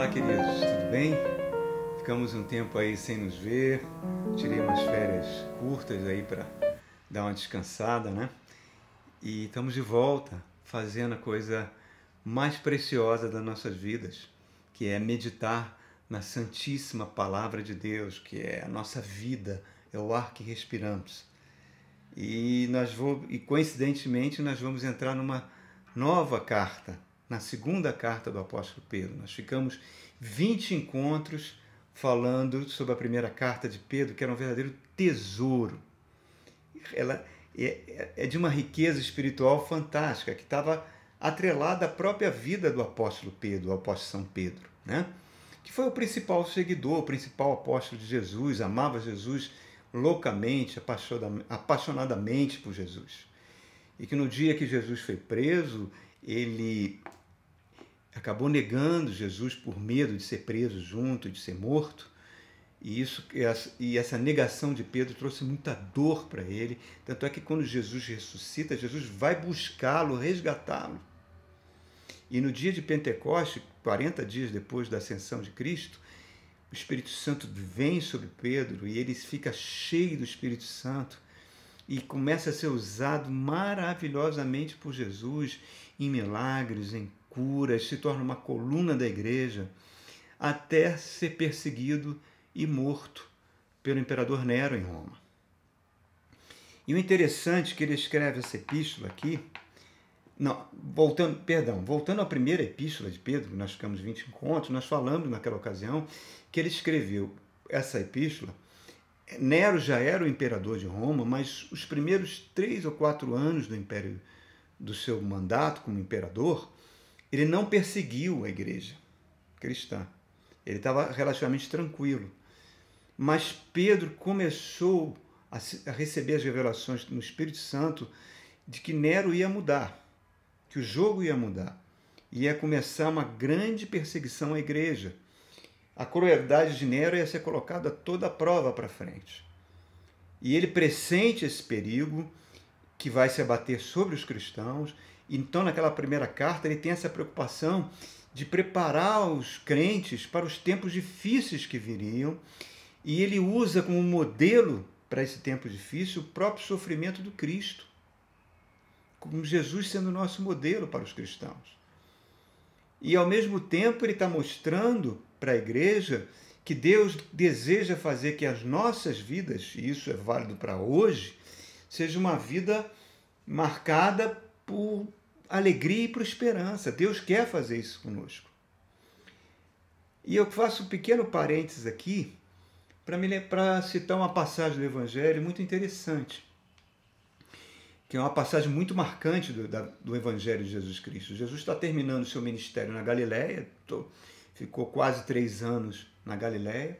Olá, queridos, tudo bem? Ficamos um tempo aí sem nos ver, tirei umas férias curtas aí para dar uma descansada, né? E estamos de volta fazendo a coisa mais preciosa das nossas vidas, que é meditar na Santíssima Palavra de Deus, que é a nossa vida, é o ar que respiramos. E nós vamos, e coincidentemente nós vamos entrar numa nova carta na segunda carta do apóstolo Pedro. Nós ficamos 20 encontros falando sobre a primeira carta de Pedro, que era um verdadeiro tesouro. Ela é, é de uma riqueza espiritual fantástica, que estava atrelada à própria vida do apóstolo Pedro, o apóstolo São Pedro, né? que foi o principal seguidor, o principal apóstolo de Jesus, amava Jesus loucamente, apaixonadamente por Jesus. E que no dia que Jesus foi preso, ele acabou negando Jesus por medo de ser preso junto, de ser morto. E, isso, e essa negação de Pedro trouxe muita dor para ele. Tanto é que quando Jesus ressuscita, Jesus vai buscá-lo, resgatá-lo. E no dia de Pentecoste, 40 dias depois da ascensão de Cristo, o Espírito Santo vem sobre Pedro e ele fica cheio do Espírito Santo e começa a ser usado maravilhosamente por Jesus em milagres, em curas, se torna uma coluna da igreja, até ser perseguido e morto pelo imperador Nero em Roma. E o interessante é que ele escreve essa epístola aqui, não, voltando, perdão, voltando à primeira epístola de Pedro, nós ficamos 20 encontros, nós falamos naquela ocasião que ele escreveu essa epístola. Nero já era o imperador de Roma, mas os primeiros três ou quatro anos do império do seu mandato como imperador, ele não perseguiu a igreja cristã. Ele estava relativamente tranquilo. Mas Pedro começou a receber as revelações no Espírito Santo de que Nero ia mudar, que o jogo ia mudar. Ia começar uma grande perseguição à igreja. A crueldade de Nero ia ser colocada toda a prova para frente. E ele pressente esse perigo que vai se abater sobre os cristãos então, naquela primeira carta, ele tem essa preocupação de preparar os crentes para os tempos difíceis que viriam, e ele usa como modelo para esse tempo difícil o próprio sofrimento do Cristo, como Jesus sendo nosso modelo para os cristãos. E ao mesmo tempo, ele está mostrando para a igreja que Deus deseja fazer que as nossas vidas, e isso é válido para hoje, seja uma vida marcada por alegria e por esperança. Deus quer fazer isso conosco. E eu faço um pequeno parênteses aqui para citar uma passagem do Evangelho muito interessante, que é uma passagem muito marcante do, da, do Evangelho de Jesus Cristo. Jesus está terminando seu ministério na Galiléia, ficou quase três anos na Galiléia,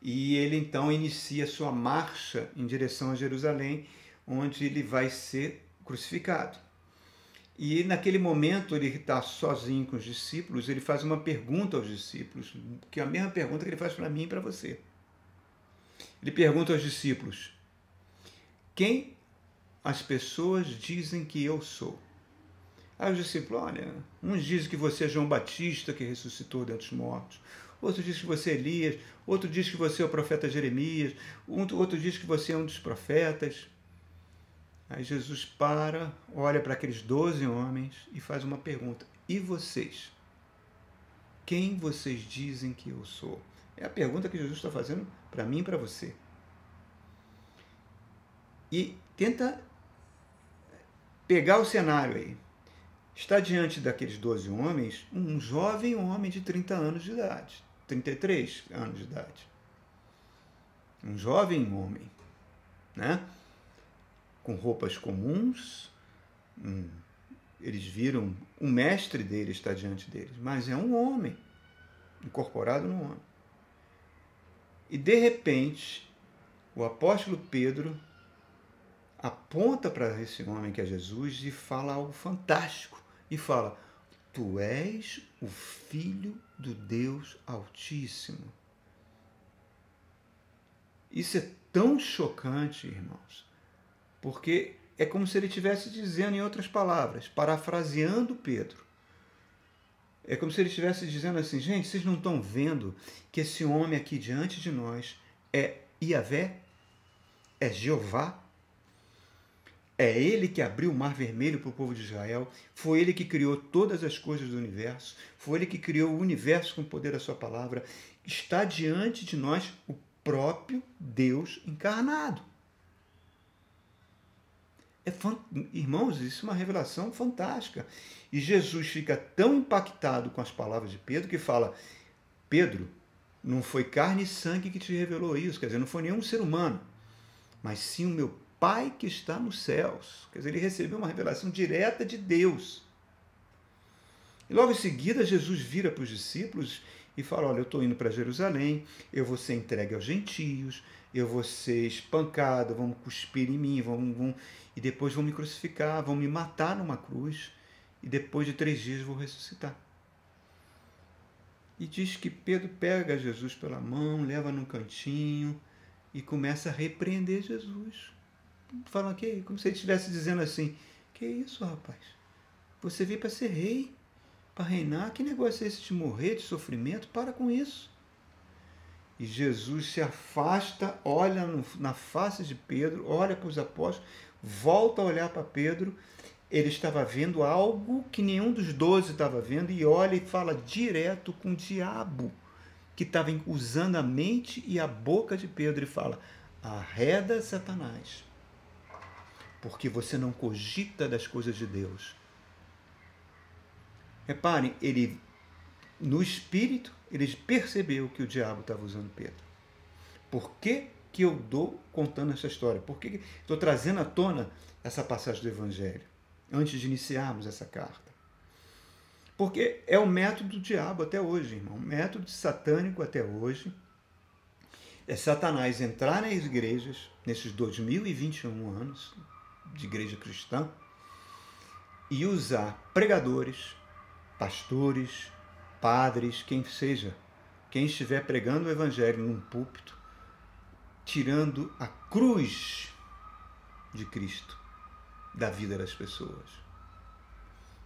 e ele então inicia sua marcha em direção a Jerusalém, onde ele vai ser crucificado. E naquele momento ele está sozinho com os discípulos, ele faz uma pergunta aos discípulos, que é a mesma pergunta que ele faz para mim e para você. Ele pergunta aos discípulos: Quem as pessoas dizem que eu sou? Aí os discípulos, olha, uns dizem que você é João Batista que ressuscitou dentre os mortos, outro diz que você é Elias, outro diz que você é o profeta Jeremias, outro diz que você é um dos profetas. Aí Jesus para, olha para aqueles doze homens e faz uma pergunta: E vocês? Quem vocês dizem que eu sou? É a pergunta que Jesus está fazendo para mim e para você. E tenta pegar o cenário aí. Está diante daqueles doze homens um jovem homem de 30 anos de idade, 33 anos de idade. Um jovem homem, né? Com roupas comuns. Hum, eles viram o mestre dele está diante deles, mas é um homem, incorporado no homem. E de repente, o apóstolo Pedro aponta para esse homem que é Jesus e fala algo fantástico. E fala: Tu és o filho do Deus Altíssimo. Isso é tão chocante, irmãos, porque é como se ele estivesse dizendo, em outras palavras, parafraseando Pedro: É como se ele estivesse dizendo assim: gente, vocês não estão vendo que esse homem aqui diante de nós é Iavé? É Jeová? É ele que abriu o mar vermelho para o povo de Israel. Foi ele que criou todas as coisas do universo. Foi ele que criou o universo com o poder da sua palavra. Está diante de nós o próprio Deus encarnado. É, irmãos, isso é uma revelação fantástica. E Jesus fica tão impactado com as palavras de Pedro que fala: Pedro, não foi carne e sangue que te revelou isso, quer dizer, não foi nenhum ser humano, mas sim o meu Pai que está nos céus. Quer dizer, ele recebeu uma revelação direta de Deus. E logo em seguida, Jesus vira para os discípulos e fala: Olha, eu estou indo para Jerusalém, eu vou ser entregue aos gentios, eu vou ser espancado, vão cuspir em mim, vão, vão, e depois vão me crucificar, vão me matar numa cruz, e depois de três dias vou ressuscitar. E diz que Pedro pega Jesus pela mão, leva num cantinho e começa a repreender Jesus falam que como se ele estivesse dizendo assim: Que isso, rapaz? Você veio para ser rei, para reinar. Que negócio é esse de morrer, de sofrimento? Para com isso. E Jesus se afasta, olha na face de Pedro, olha para os apóstolos, volta a olhar para Pedro. Ele estava vendo algo que nenhum dos doze estava vendo e olha e fala direto com o diabo, que estava usando a mente e a boca de Pedro e fala: Arreda Satanás porque você não cogita das coisas de Deus. Reparem, ele no espírito, ele percebeu que o diabo estava usando Pedro. Por que, que eu dou contando essa história? Por que estou trazendo à tona essa passagem do Evangelho? Antes de iniciarmos essa carta. Porque é o método do diabo até hoje, irmão. O método satânico até hoje é Satanás entrar nas igrejas, nesses 2021 anos, de igreja cristã e usar pregadores, pastores, padres, quem seja, quem estiver pregando o evangelho num púlpito, tirando a cruz de Cristo da vida das pessoas.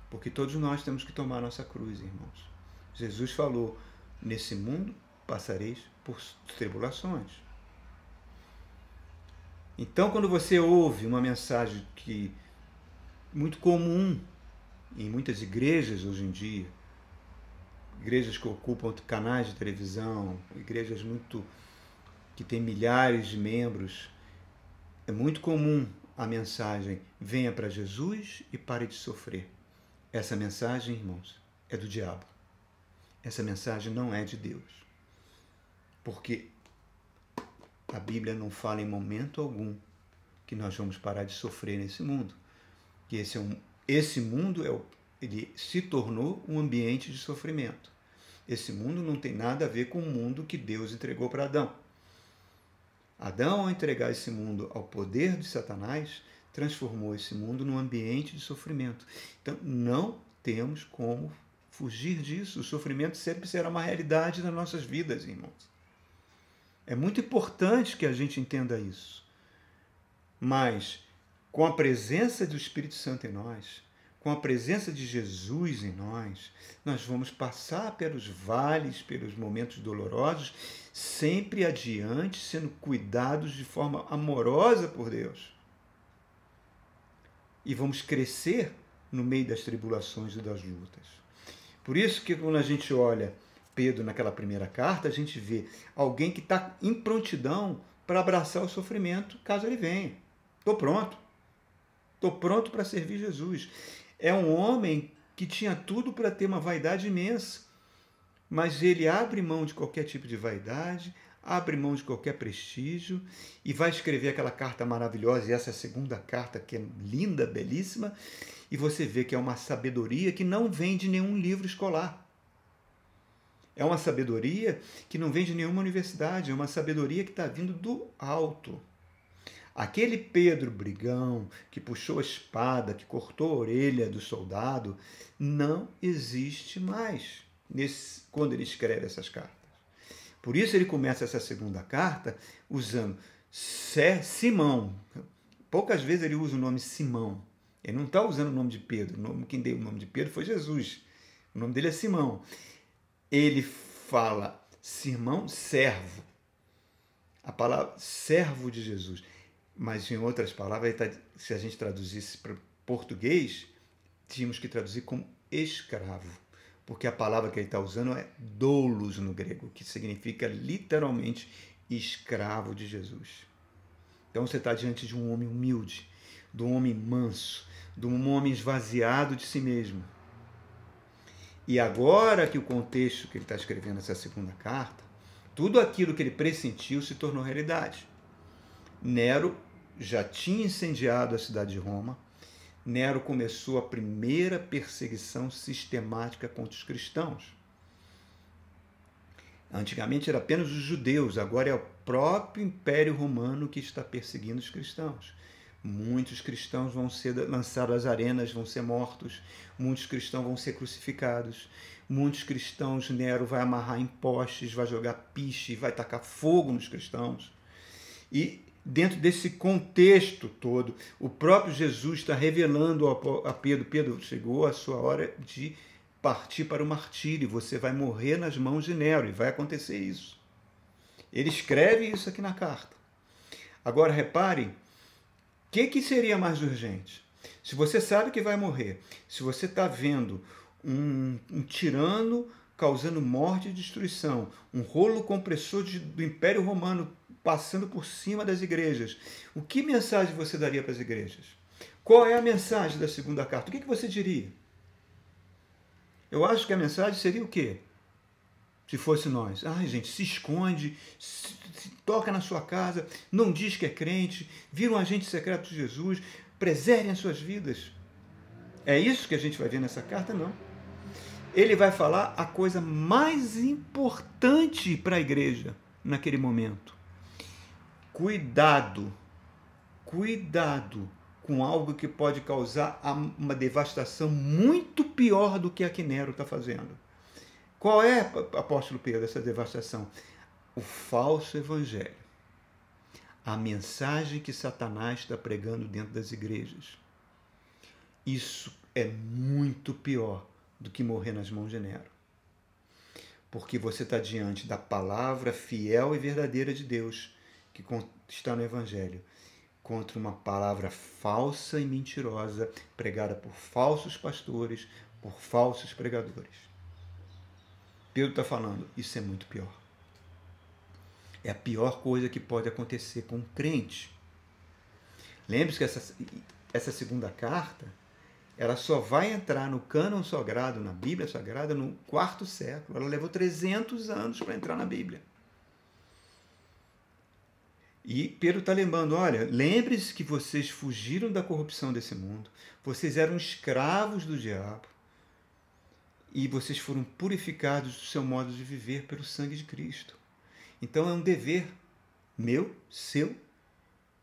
Porque todos nós temos que tomar nossa cruz, irmãos. Jesus falou: nesse mundo passareis por tribulações. Então, quando você ouve uma mensagem que muito comum em muitas igrejas hoje em dia, igrejas que ocupam canais de televisão, igrejas muito que têm milhares de membros, é muito comum a mensagem venha para Jesus e pare de sofrer. Essa mensagem, irmãos, é do diabo. Essa mensagem não é de Deus. Porque a Bíblia não fala em momento algum que nós vamos parar de sofrer nesse mundo. Que esse, é um, esse mundo é o, ele se tornou um ambiente de sofrimento. Esse mundo não tem nada a ver com o mundo que Deus entregou para Adão. Adão, ao entregar esse mundo ao poder de Satanás, transformou esse mundo num ambiente de sofrimento. Então, não temos como fugir disso. O sofrimento sempre será uma realidade nas nossas vidas, irmãos. É muito importante que a gente entenda isso. Mas com a presença do Espírito Santo em nós, com a presença de Jesus em nós, nós vamos passar pelos vales, pelos momentos dolorosos, sempre adiante, sendo cuidados de forma amorosa por Deus. E vamos crescer no meio das tribulações e das lutas. Por isso que quando a gente olha Pedro naquela primeira carta, a gente vê alguém que está em prontidão para abraçar o sofrimento caso ele venha. Estou pronto. Estou pronto para servir Jesus. É um homem que tinha tudo para ter uma vaidade imensa, mas ele abre mão de qualquer tipo de vaidade, abre mão de qualquer prestígio e vai escrever aquela carta maravilhosa, e essa é segunda carta que é linda, belíssima, e você vê que é uma sabedoria que não vem de nenhum livro escolar. É uma sabedoria que não vem de nenhuma universidade, é uma sabedoria que está vindo do alto. Aquele Pedro brigão que puxou a espada, que cortou a orelha do soldado, não existe mais nesse, quando ele escreve essas cartas. Por isso ele começa essa segunda carta usando Simão. Poucas vezes ele usa o nome Simão. Ele não está usando o nome de Pedro. O nome, quem deu o nome de Pedro foi Jesus. O nome dele é Simão. Ele fala Simão, servo. A palavra servo de Jesus. Mas, em outras palavras, tá, se a gente traduzisse para português, tínhamos que traduzir como escravo. Porque a palavra que ele está usando é doulos no grego, que significa literalmente escravo de Jesus. Então você está diante de um homem humilde, de um homem manso, de um homem esvaziado de si mesmo. E agora que o contexto que ele está escrevendo essa segunda carta, tudo aquilo que ele pressentiu se tornou realidade. Nero já tinha incendiado a cidade de Roma. Nero começou a primeira perseguição sistemática contra os cristãos. Antigamente era apenas os judeus, agora é o próprio Império Romano que está perseguindo os cristãos. Muitos cristãos vão ser lançados às arenas, vão ser mortos. Muitos cristãos vão ser crucificados. Muitos cristãos, Nero vai amarrar em postes, vai jogar piche, vai tacar fogo nos cristãos. E dentro desse contexto todo, o próprio Jesus está revelando a Pedro: Pedro, chegou a sua hora de partir para o martírio, você vai morrer nas mãos de Nero, e vai acontecer isso. Ele escreve isso aqui na carta. Agora, reparem que, que seria mais urgente? Se você sabe que vai morrer, se você está vendo um, um, tirano causando morte e destruição, um rolo compressor de, do Império Romano passando por cima das igrejas, o que mensagem você daria para as igrejas? Qual é a mensagem da segunda carta? O que, que você diria? Eu acho que a mensagem seria o quê? se fosse nós. Ai, gente, se esconde, se, se, toca na sua casa, não diz que é crente, vira um agente secreto de Jesus, preservem as suas vidas. É isso que a gente vai ver nessa carta? Não. Ele vai falar a coisa mais importante para a igreja naquele momento. Cuidado, cuidado com algo que pode causar uma devastação muito pior do que a que Nero está fazendo qual é, apóstolo Pedro, essa devastação? O falso evangelho. A mensagem que Satanás está pregando dentro das igrejas. Isso é muito pior do que morrer nas mãos de Nero. Porque você está diante da palavra fiel e verdadeira de Deus, que está no Evangelho, contra uma palavra falsa e mentirosa, pregada por falsos pastores, por falsos pregadores. Pedro está falando, isso é muito pior. É a pior coisa que pode acontecer com um crente. Lembre-se que essa, essa segunda carta, ela só vai entrar no cânon sagrado, na Bíblia Sagrada, no quarto século. Ela levou 300 anos para entrar na Bíblia. E Pedro está lembrando: olha, lembre-se que vocês fugiram da corrupção desse mundo, vocês eram escravos do diabo e vocês foram purificados do seu modo de viver pelo sangue de Cristo. Então é um dever meu, seu,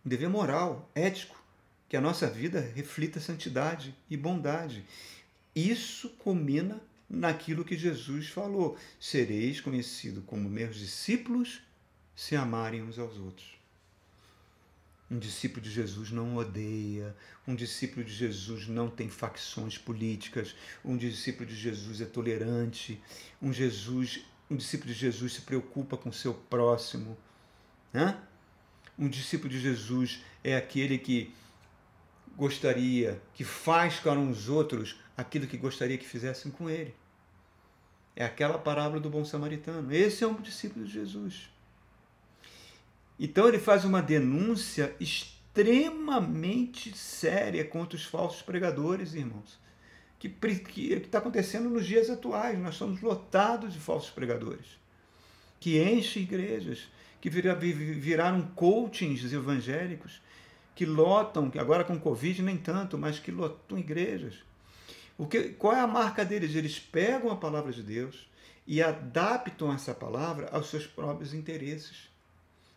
um dever moral, ético, que a nossa vida reflita santidade e bondade. Isso culmina naquilo que Jesus falou: sereis conhecidos como meus discípulos se amarem uns aos outros. Um discípulo de Jesus não odeia, um discípulo de Jesus não tem facções políticas, um discípulo de Jesus é tolerante, um Jesus, um discípulo de Jesus se preocupa com o seu próximo. Né? Um discípulo de Jesus é aquele que gostaria, que faz com os outros aquilo que gostaria que fizessem com ele. É aquela parábola do bom samaritano. Esse é um discípulo de Jesus. Então ele faz uma denúncia extremamente séria contra os falsos pregadores, irmãos. Que está acontecendo nos dias atuais. Nós somos lotados de falsos pregadores que enchem igrejas, que viraram coachings evangélicos, que lotam, agora com Covid nem tanto, mas que lotam igrejas. O que, qual é a marca deles? Eles pegam a palavra de Deus e adaptam essa palavra aos seus próprios interesses.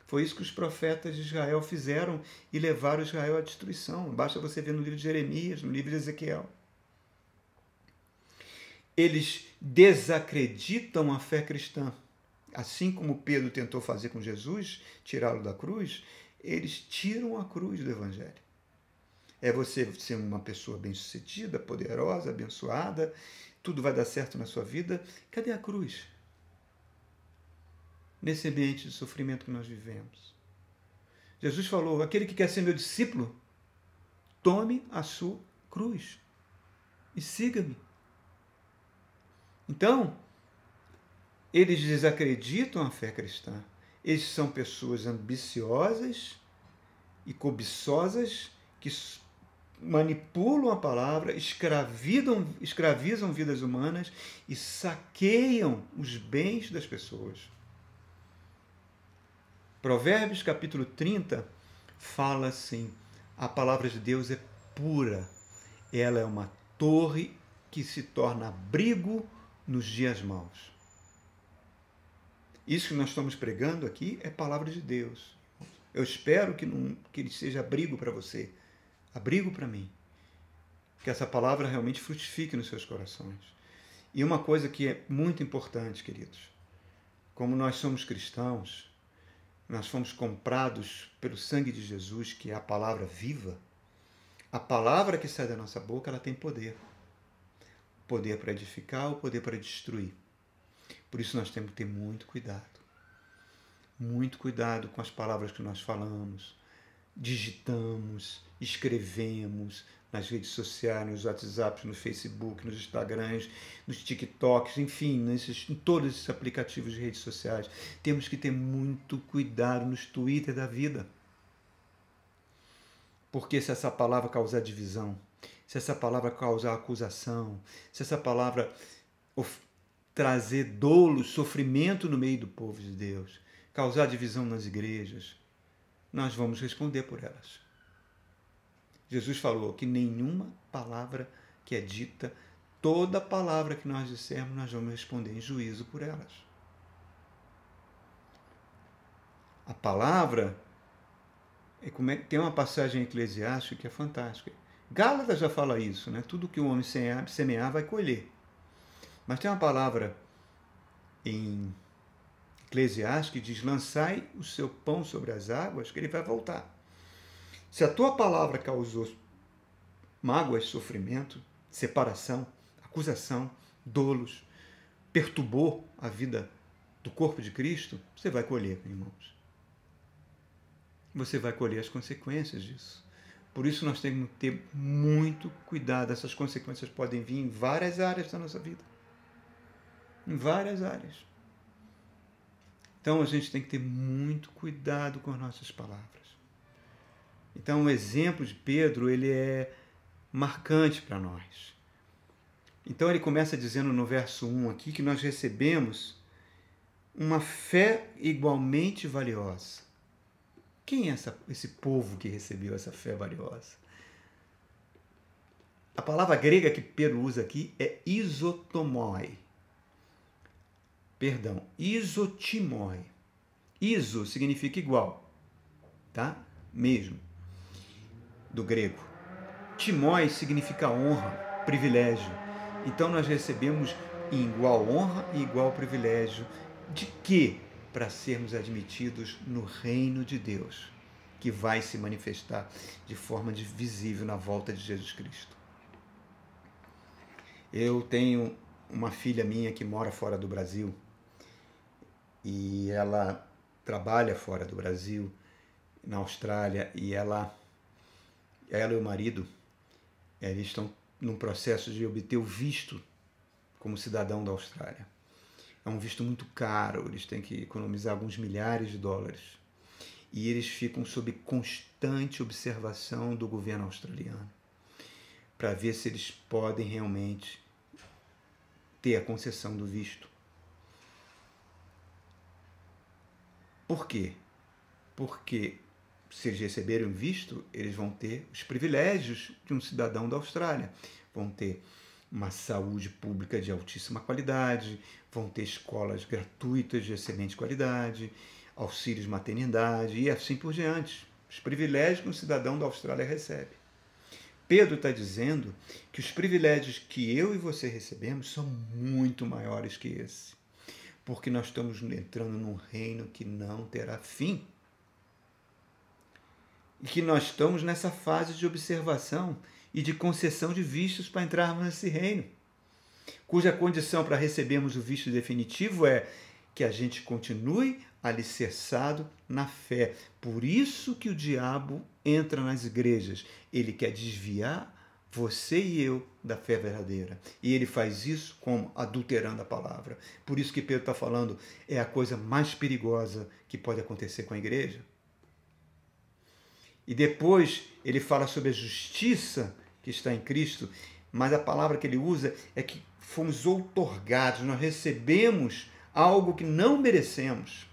Foi isso que os profetas de Israel fizeram e levaram Israel à destruição. Basta você ver no livro de Jeremias, no livro de Ezequiel. Eles desacreditam a fé cristã. Assim como Pedro tentou fazer com Jesus, tirá-lo da cruz, eles tiram a cruz do Evangelho. é você ser uma pessoa bem-sucedida, poderosa, abençoada, tudo vai dar certo na sua vida. Cadê a cruz? Nesse ambiente de sofrimento que nós vivemos. Jesus falou: aquele que quer ser meu discípulo, tome a sua cruz e siga-me. Então, eles desacreditam a fé cristã. Eles são pessoas ambiciosas e cobiçosas que manipulam a palavra, escravizam, escravizam vidas humanas e saqueiam os bens das pessoas. Provérbios capítulo 30 fala assim: a palavra de Deus é pura, ela é uma torre que se torna abrigo nos dias maus. Isso que nós estamos pregando aqui é palavra de Deus. Eu espero que, não, que ele seja abrigo para você, abrigo para mim. Que essa palavra realmente frutifique nos seus corações. E uma coisa que é muito importante, queridos, como nós somos cristãos, nós fomos comprados pelo sangue de Jesus, que é a palavra viva. A palavra que sai da nossa boca, ela tem poder. Poder para edificar ou poder para destruir. Por isso nós temos que ter muito cuidado. Muito cuidado com as palavras que nós falamos, digitamos, escrevemos nas redes sociais, nos WhatsApps, no Facebook, nos Instagrams, nos TikToks, enfim, nesses, em todos esses aplicativos de redes sociais. Temos que ter muito cuidado nos Twitter da vida. Porque se essa palavra causar divisão, se essa palavra causar acusação, se essa palavra trazer dolo, sofrimento no meio do povo de Deus, causar divisão nas igrejas, nós vamos responder por elas. Jesus falou que nenhuma palavra que é dita, toda palavra que nós dissermos, nós vamos responder em juízo por elas. A palavra é é, tem uma passagem eclesiástica que é fantástica. Gálatas já fala isso, né? Tudo que o homem semear, semear vai colher. Mas tem uma palavra em Eclesiastes diz: lançai o seu pão sobre as águas, que ele vai voltar. Se a tua palavra causou mágoas, sofrimento, separação, acusação, dolos, perturbou a vida do corpo de Cristo, você vai colher, irmãos. Você vai colher as consequências disso. Por isso nós temos que ter muito cuidado. Essas consequências podem vir em várias áreas da nossa vida. Em várias áreas. Então a gente tem que ter muito cuidado com as nossas palavras. Então o exemplo de Pedro, ele é marcante para nós. Então ele começa dizendo no verso 1 aqui que nós recebemos uma fé igualmente valiosa. Quem é essa, esse povo que recebeu essa fé valiosa? A palavra grega que Pedro usa aqui é isotomoi perdão, isotimoi. Iso significa igual, tá? Mesmo, do grego. Timói significa honra, privilégio. Então nós recebemos igual honra e igual privilégio. De quê? Para sermos admitidos no reino de Deus, que vai se manifestar de forma visível na volta de Jesus Cristo. Eu tenho uma filha minha que mora fora do Brasil e ela trabalha fora do Brasil, na Austrália, e ela, ela e o marido, eles estão num processo de obter o visto como cidadão da Austrália. É um visto muito caro, eles têm que economizar alguns milhares de dólares. E eles ficam sob constante observação do governo australiano para ver se eles podem realmente ter a concessão do visto. Por quê? Porque se eles receberem visto, eles vão ter os privilégios de um cidadão da Austrália. Vão ter uma saúde pública de altíssima qualidade, vão ter escolas gratuitas de excelente qualidade, auxílios maternidade e assim por diante. Os privilégios que um cidadão da Austrália recebe. Pedro está dizendo que os privilégios que eu e você recebemos são muito maiores que esse porque nós estamos entrando num reino que não terá fim. e que nós estamos nessa fase de observação e de concessão de vistos para entrarmos nesse reino, cuja condição para recebermos o visto definitivo é que a gente continue alicerçado na fé. Por isso que o diabo entra nas igrejas. Ele quer desviar você e eu da fé verdadeira. E ele faz isso como adulterando a palavra. Por isso que Pedro está falando, é a coisa mais perigosa que pode acontecer com a igreja. E depois ele fala sobre a justiça que está em Cristo, mas a palavra que ele usa é que fomos outorgados, nós recebemos algo que não merecemos.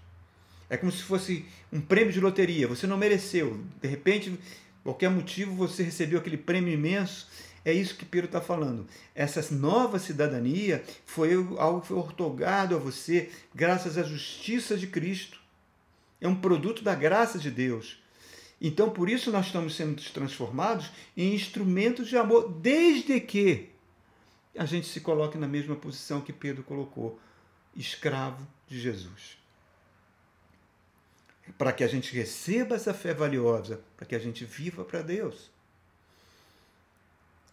É como se fosse um prêmio de loteria, você não mereceu. De repente, qualquer motivo, você recebeu aquele prêmio imenso. É isso que Pedro está falando. Essa nova cidadania foi algo que foi otorgado a você graças à justiça de Cristo. É um produto da graça de Deus. Então, por isso, nós estamos sendo transformados em instrumentos de amor, desde que a gente se coloque na mesma posição que Pedro colocou escravo de Jesus. Para que a gente receba essa fé valiosa, para que a gente viva para Deus.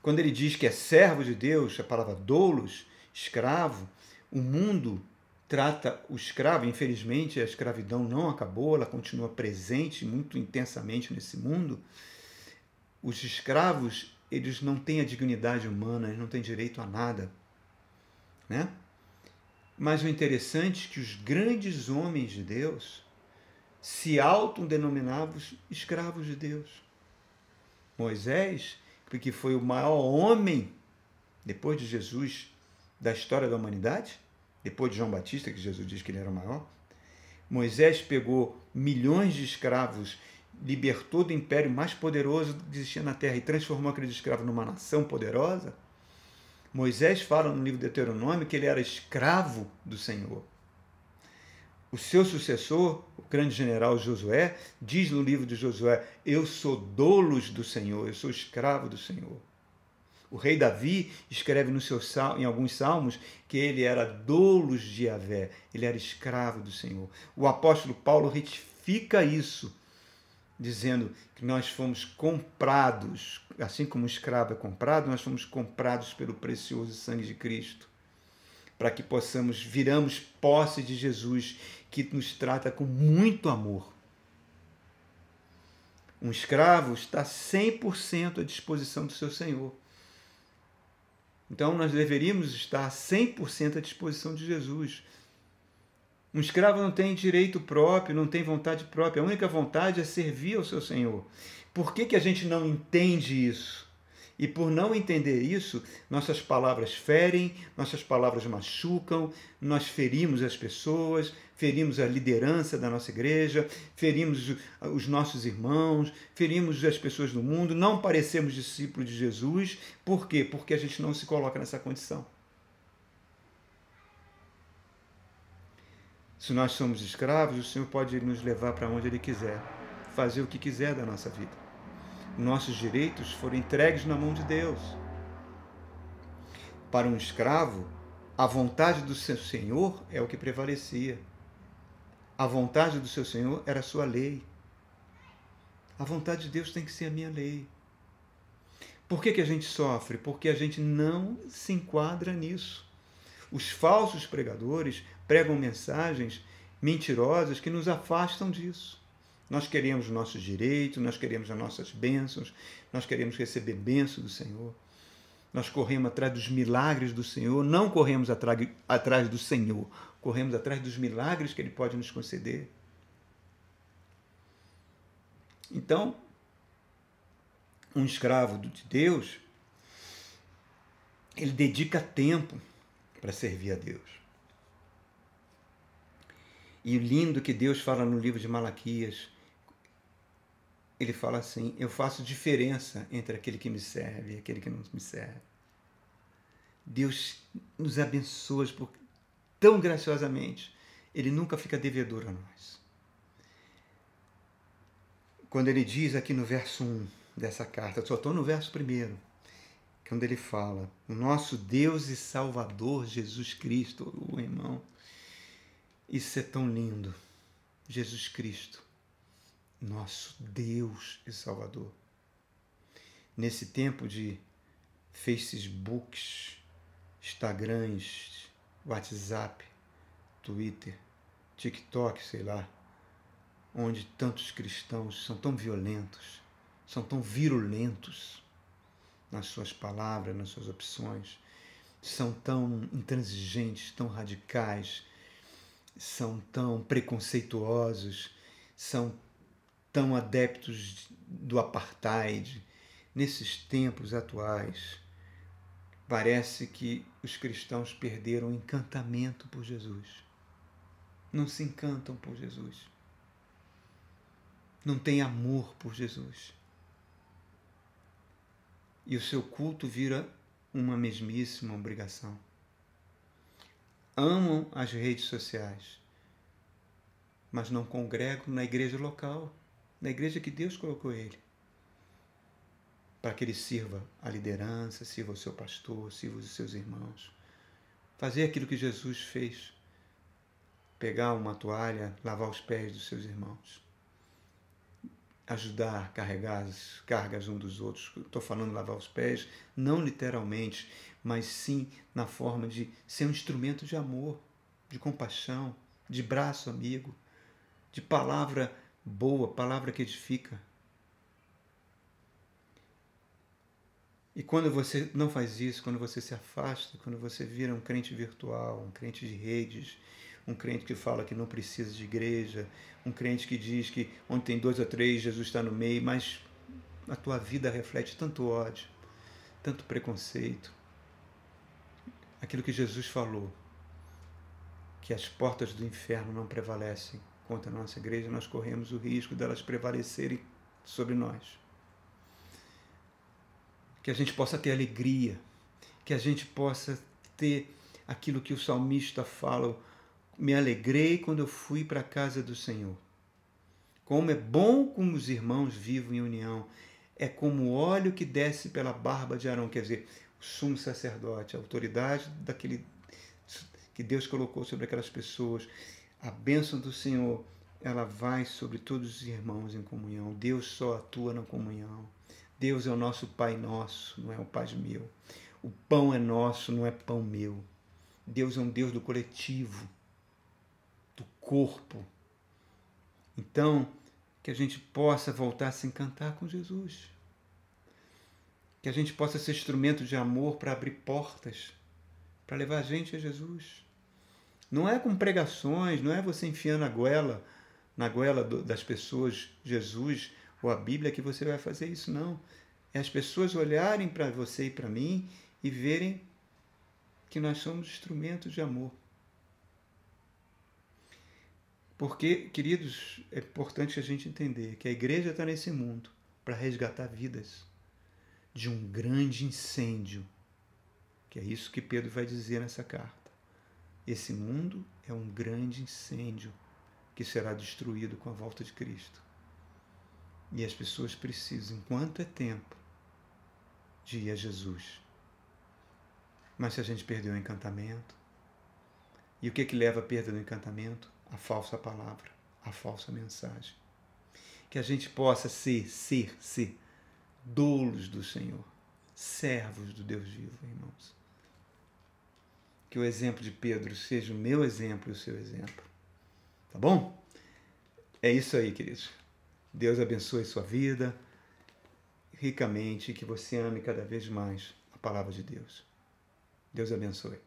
Quando ele diz que é servo de Deus, a palavra doulos, escravo, o mundo trata o escravo, infelizmente a escravidão não acabou, ela continua presente muito intensamente nesse mundo. Os escravos, eles não têm a dignidade humana, eles não têm direito a nada, né? Mas o interessante é que os grandes homens de Deus se autodenominavam escravos de Deus. Moisés, que foi o maior homem depois de Jesus da história da humanidade, depois de João Batista, que Jesus diz que ele era o maior, Moisés pegou milhões de escravos, libertou do império mais poderoso que existia na terra e transformou aqueles escravos numa nação poderosa. Moisés fala no livro de Deuteronômio que ele era escravo do Senhor. O seu sucessor, o grande general Josué, diz no livro de Josué: Eu sou dolos do Senhor, eu sou escravo do Senhor. O rei Davi escreve no seu, em alguns salmos que ele era dolos de Yahvé, ele era escravo do Senhor. O apóstolo Paulo retifica isso dizendo que nós fomos comprados, assim como o escravo é comprado, nós fomos comprados pelo precioso sangue de Cristo, para que possamos viramos posse de Jesus, que nos trata com muito amor. Um escravo está 100% à disposição do seu senhor. Então nós deveríamos estar 100% à disposição de Jesus. Um escravo não tem direito próprio, não tem vontade própria. A única vontade é servir ao seu Senhor. Por que, que a gente não entende isso? E por não entender isso, nossas palavras ferem, nossas palavras machucam, nós ferimos as pessoas, ferimos a liderança da nossa igreja, ferimos os nossos irmãos, ferimos as pessoas do mundo, não parecemos discípulos de Jesus. Por quê? Porque a gente não se coloca nessa condição. Se nós somos escravos, o Senhor pode nos levar para onde Ele quiser, fazer o que quiser da nossa vida. Nossos direitos foram entregues na mão de Deus. Para um escravo, a vontade do seu Senhor é o que prevalecia. A vontade do seu Senhor era a sua lei. A vontade de Deus tem que ser a minha lei. Por que, que a gente sofre? Porque a gente não se enquadra nisso. Os falsos pregadores pregam mensagens mentirosas que nos afastam disso. Nós queremos os nossos direitos, nós queremos as nossas bênçãos, nós queremos receber bênção do Senhor. Nós corremos atrás dos milagres do Senhor, não corremos atrás, do Senhor, corremos atrás dos milagres que Ele pode nos conceder. Então, um escravo de Deus, ele dedica tempo para servir a Deus. E o lindo que Deus fala no livro de Malaquias, ele fala assim: Eu faço diferença entre aquele que me serve e aquele que não me serve. Deus nos abençoa por, tão graciosamente, ele nunca fica devedor a nós. Quando ele diz aqui no verso 1 dessa carta, só estou no verso 1 quando ele fala, o nosso Deus e Salvador Jesus Cristo, o irmão. Isso é tão lindo. Jesus Cristo. Nosso Deus e Salvador. Nesse tempo de Facebooks, Instagrams, WhatsApp, Twitter, TikTok, sei lá, onde tantos cristãos são tão violentos, são tão virulentos nas suas palavras, nas suas opções, são tão intransigentes, tão radicais, são tão preconceituosos, são tão adeptos do apartheid. Nesses tempos atuais, parece que os cristãos perderam o encantamento por Jesus. Não se encantam por Jesus. Não têm amor por Jesus. E o seu culto vira uma mesmíssima obrigação. Amam as redes sociais, mas não congregam na igreja local, na igreja que Deus colocou ele. Para que ele sirva a liderança, sirva o seu pastor, sirva os seus irmãos. Fazer aquilo que Jesus fez. Pegar uma toalha, lavar os pés dos seus irmãos ajudar carregar as cargas um dos outros. Estou falando lavar os pés, não literalmente, mas sim na forma de ser um instrumento de amor, de compaixão, de braço amigo, de palavra boa, palavra que edifica. E quando você não faz isso, quando você se afasta, quando você vira um crente virtual, um crente de redes, um crente que fala que não precisa de igreja, um crente que diz que onde tem dois ou três, Jesus está no meio, mas a tua vida reflete tanto ódio, tanto preconceito. Aquilo que Jesus falou, que as portas do inferno não prevalecem contra a nossa igreja, nós corremos o risco delas prevalecerem sobre nós. Que a gente possa ter alegria, que a gente possa ter aquilo que o salmista fala, me alegrei quando eu fui para a casa do Senhor. Como é bom como os irmãos vivam em união. É como o óleo que desce pela barba de Arão, quer dizer, o sumo sacerdote, a autoridade daquele que Deus colocou sobre aquelas pessoas. A bênção do Senhor, ela vai sobre todos os irmãos em comunhão. Deus só atua na comunhão. Deus é o nosso Pai nosso, não é o Pai meu. O pão é nosso, não é pão meu. Deus é um Deus do coletivo do corpo. Então, que a gente possa voltar a se encantar com Jesus. Que a gente possa ser instrumento de amor para abrir portas, para levar a gente a Jesus. Não é com pregações, não é você enfiando a goela, na goela das pessoas Jesus ou a Bíblia que você vai fazer isso, não. É as pessoas olharem para você e para mim e verem que nós somos instrumentos de amor. Porque, queridos, é importante a gente entender que a igreja está nesse mundo para resgatar vidas de um grande incêndio, que é isso que Pedro vai dizer nessa carta. Esse mundo é um grande incêndio que será destruído com a volta de Cristo. E as pessoas precisam, enquanto é tempo, de ir a Jesus. Mas se a gente perdeu o encantamento, e o que, que leva à perda do encantamento? a falsa palavra, a falsa mensagem. Que a gente possa ser, ser, ser doulos do Senhor, servos do Deus vivo, irmãos. Que o exemplo de Pedro seja o meu exemplo e o seu exemplo. Tá bom? É isso aí, queridos. Deus abençoe sua vida ricamente e que você ame cada vez mais a palavra de Deus. Deus abençoe.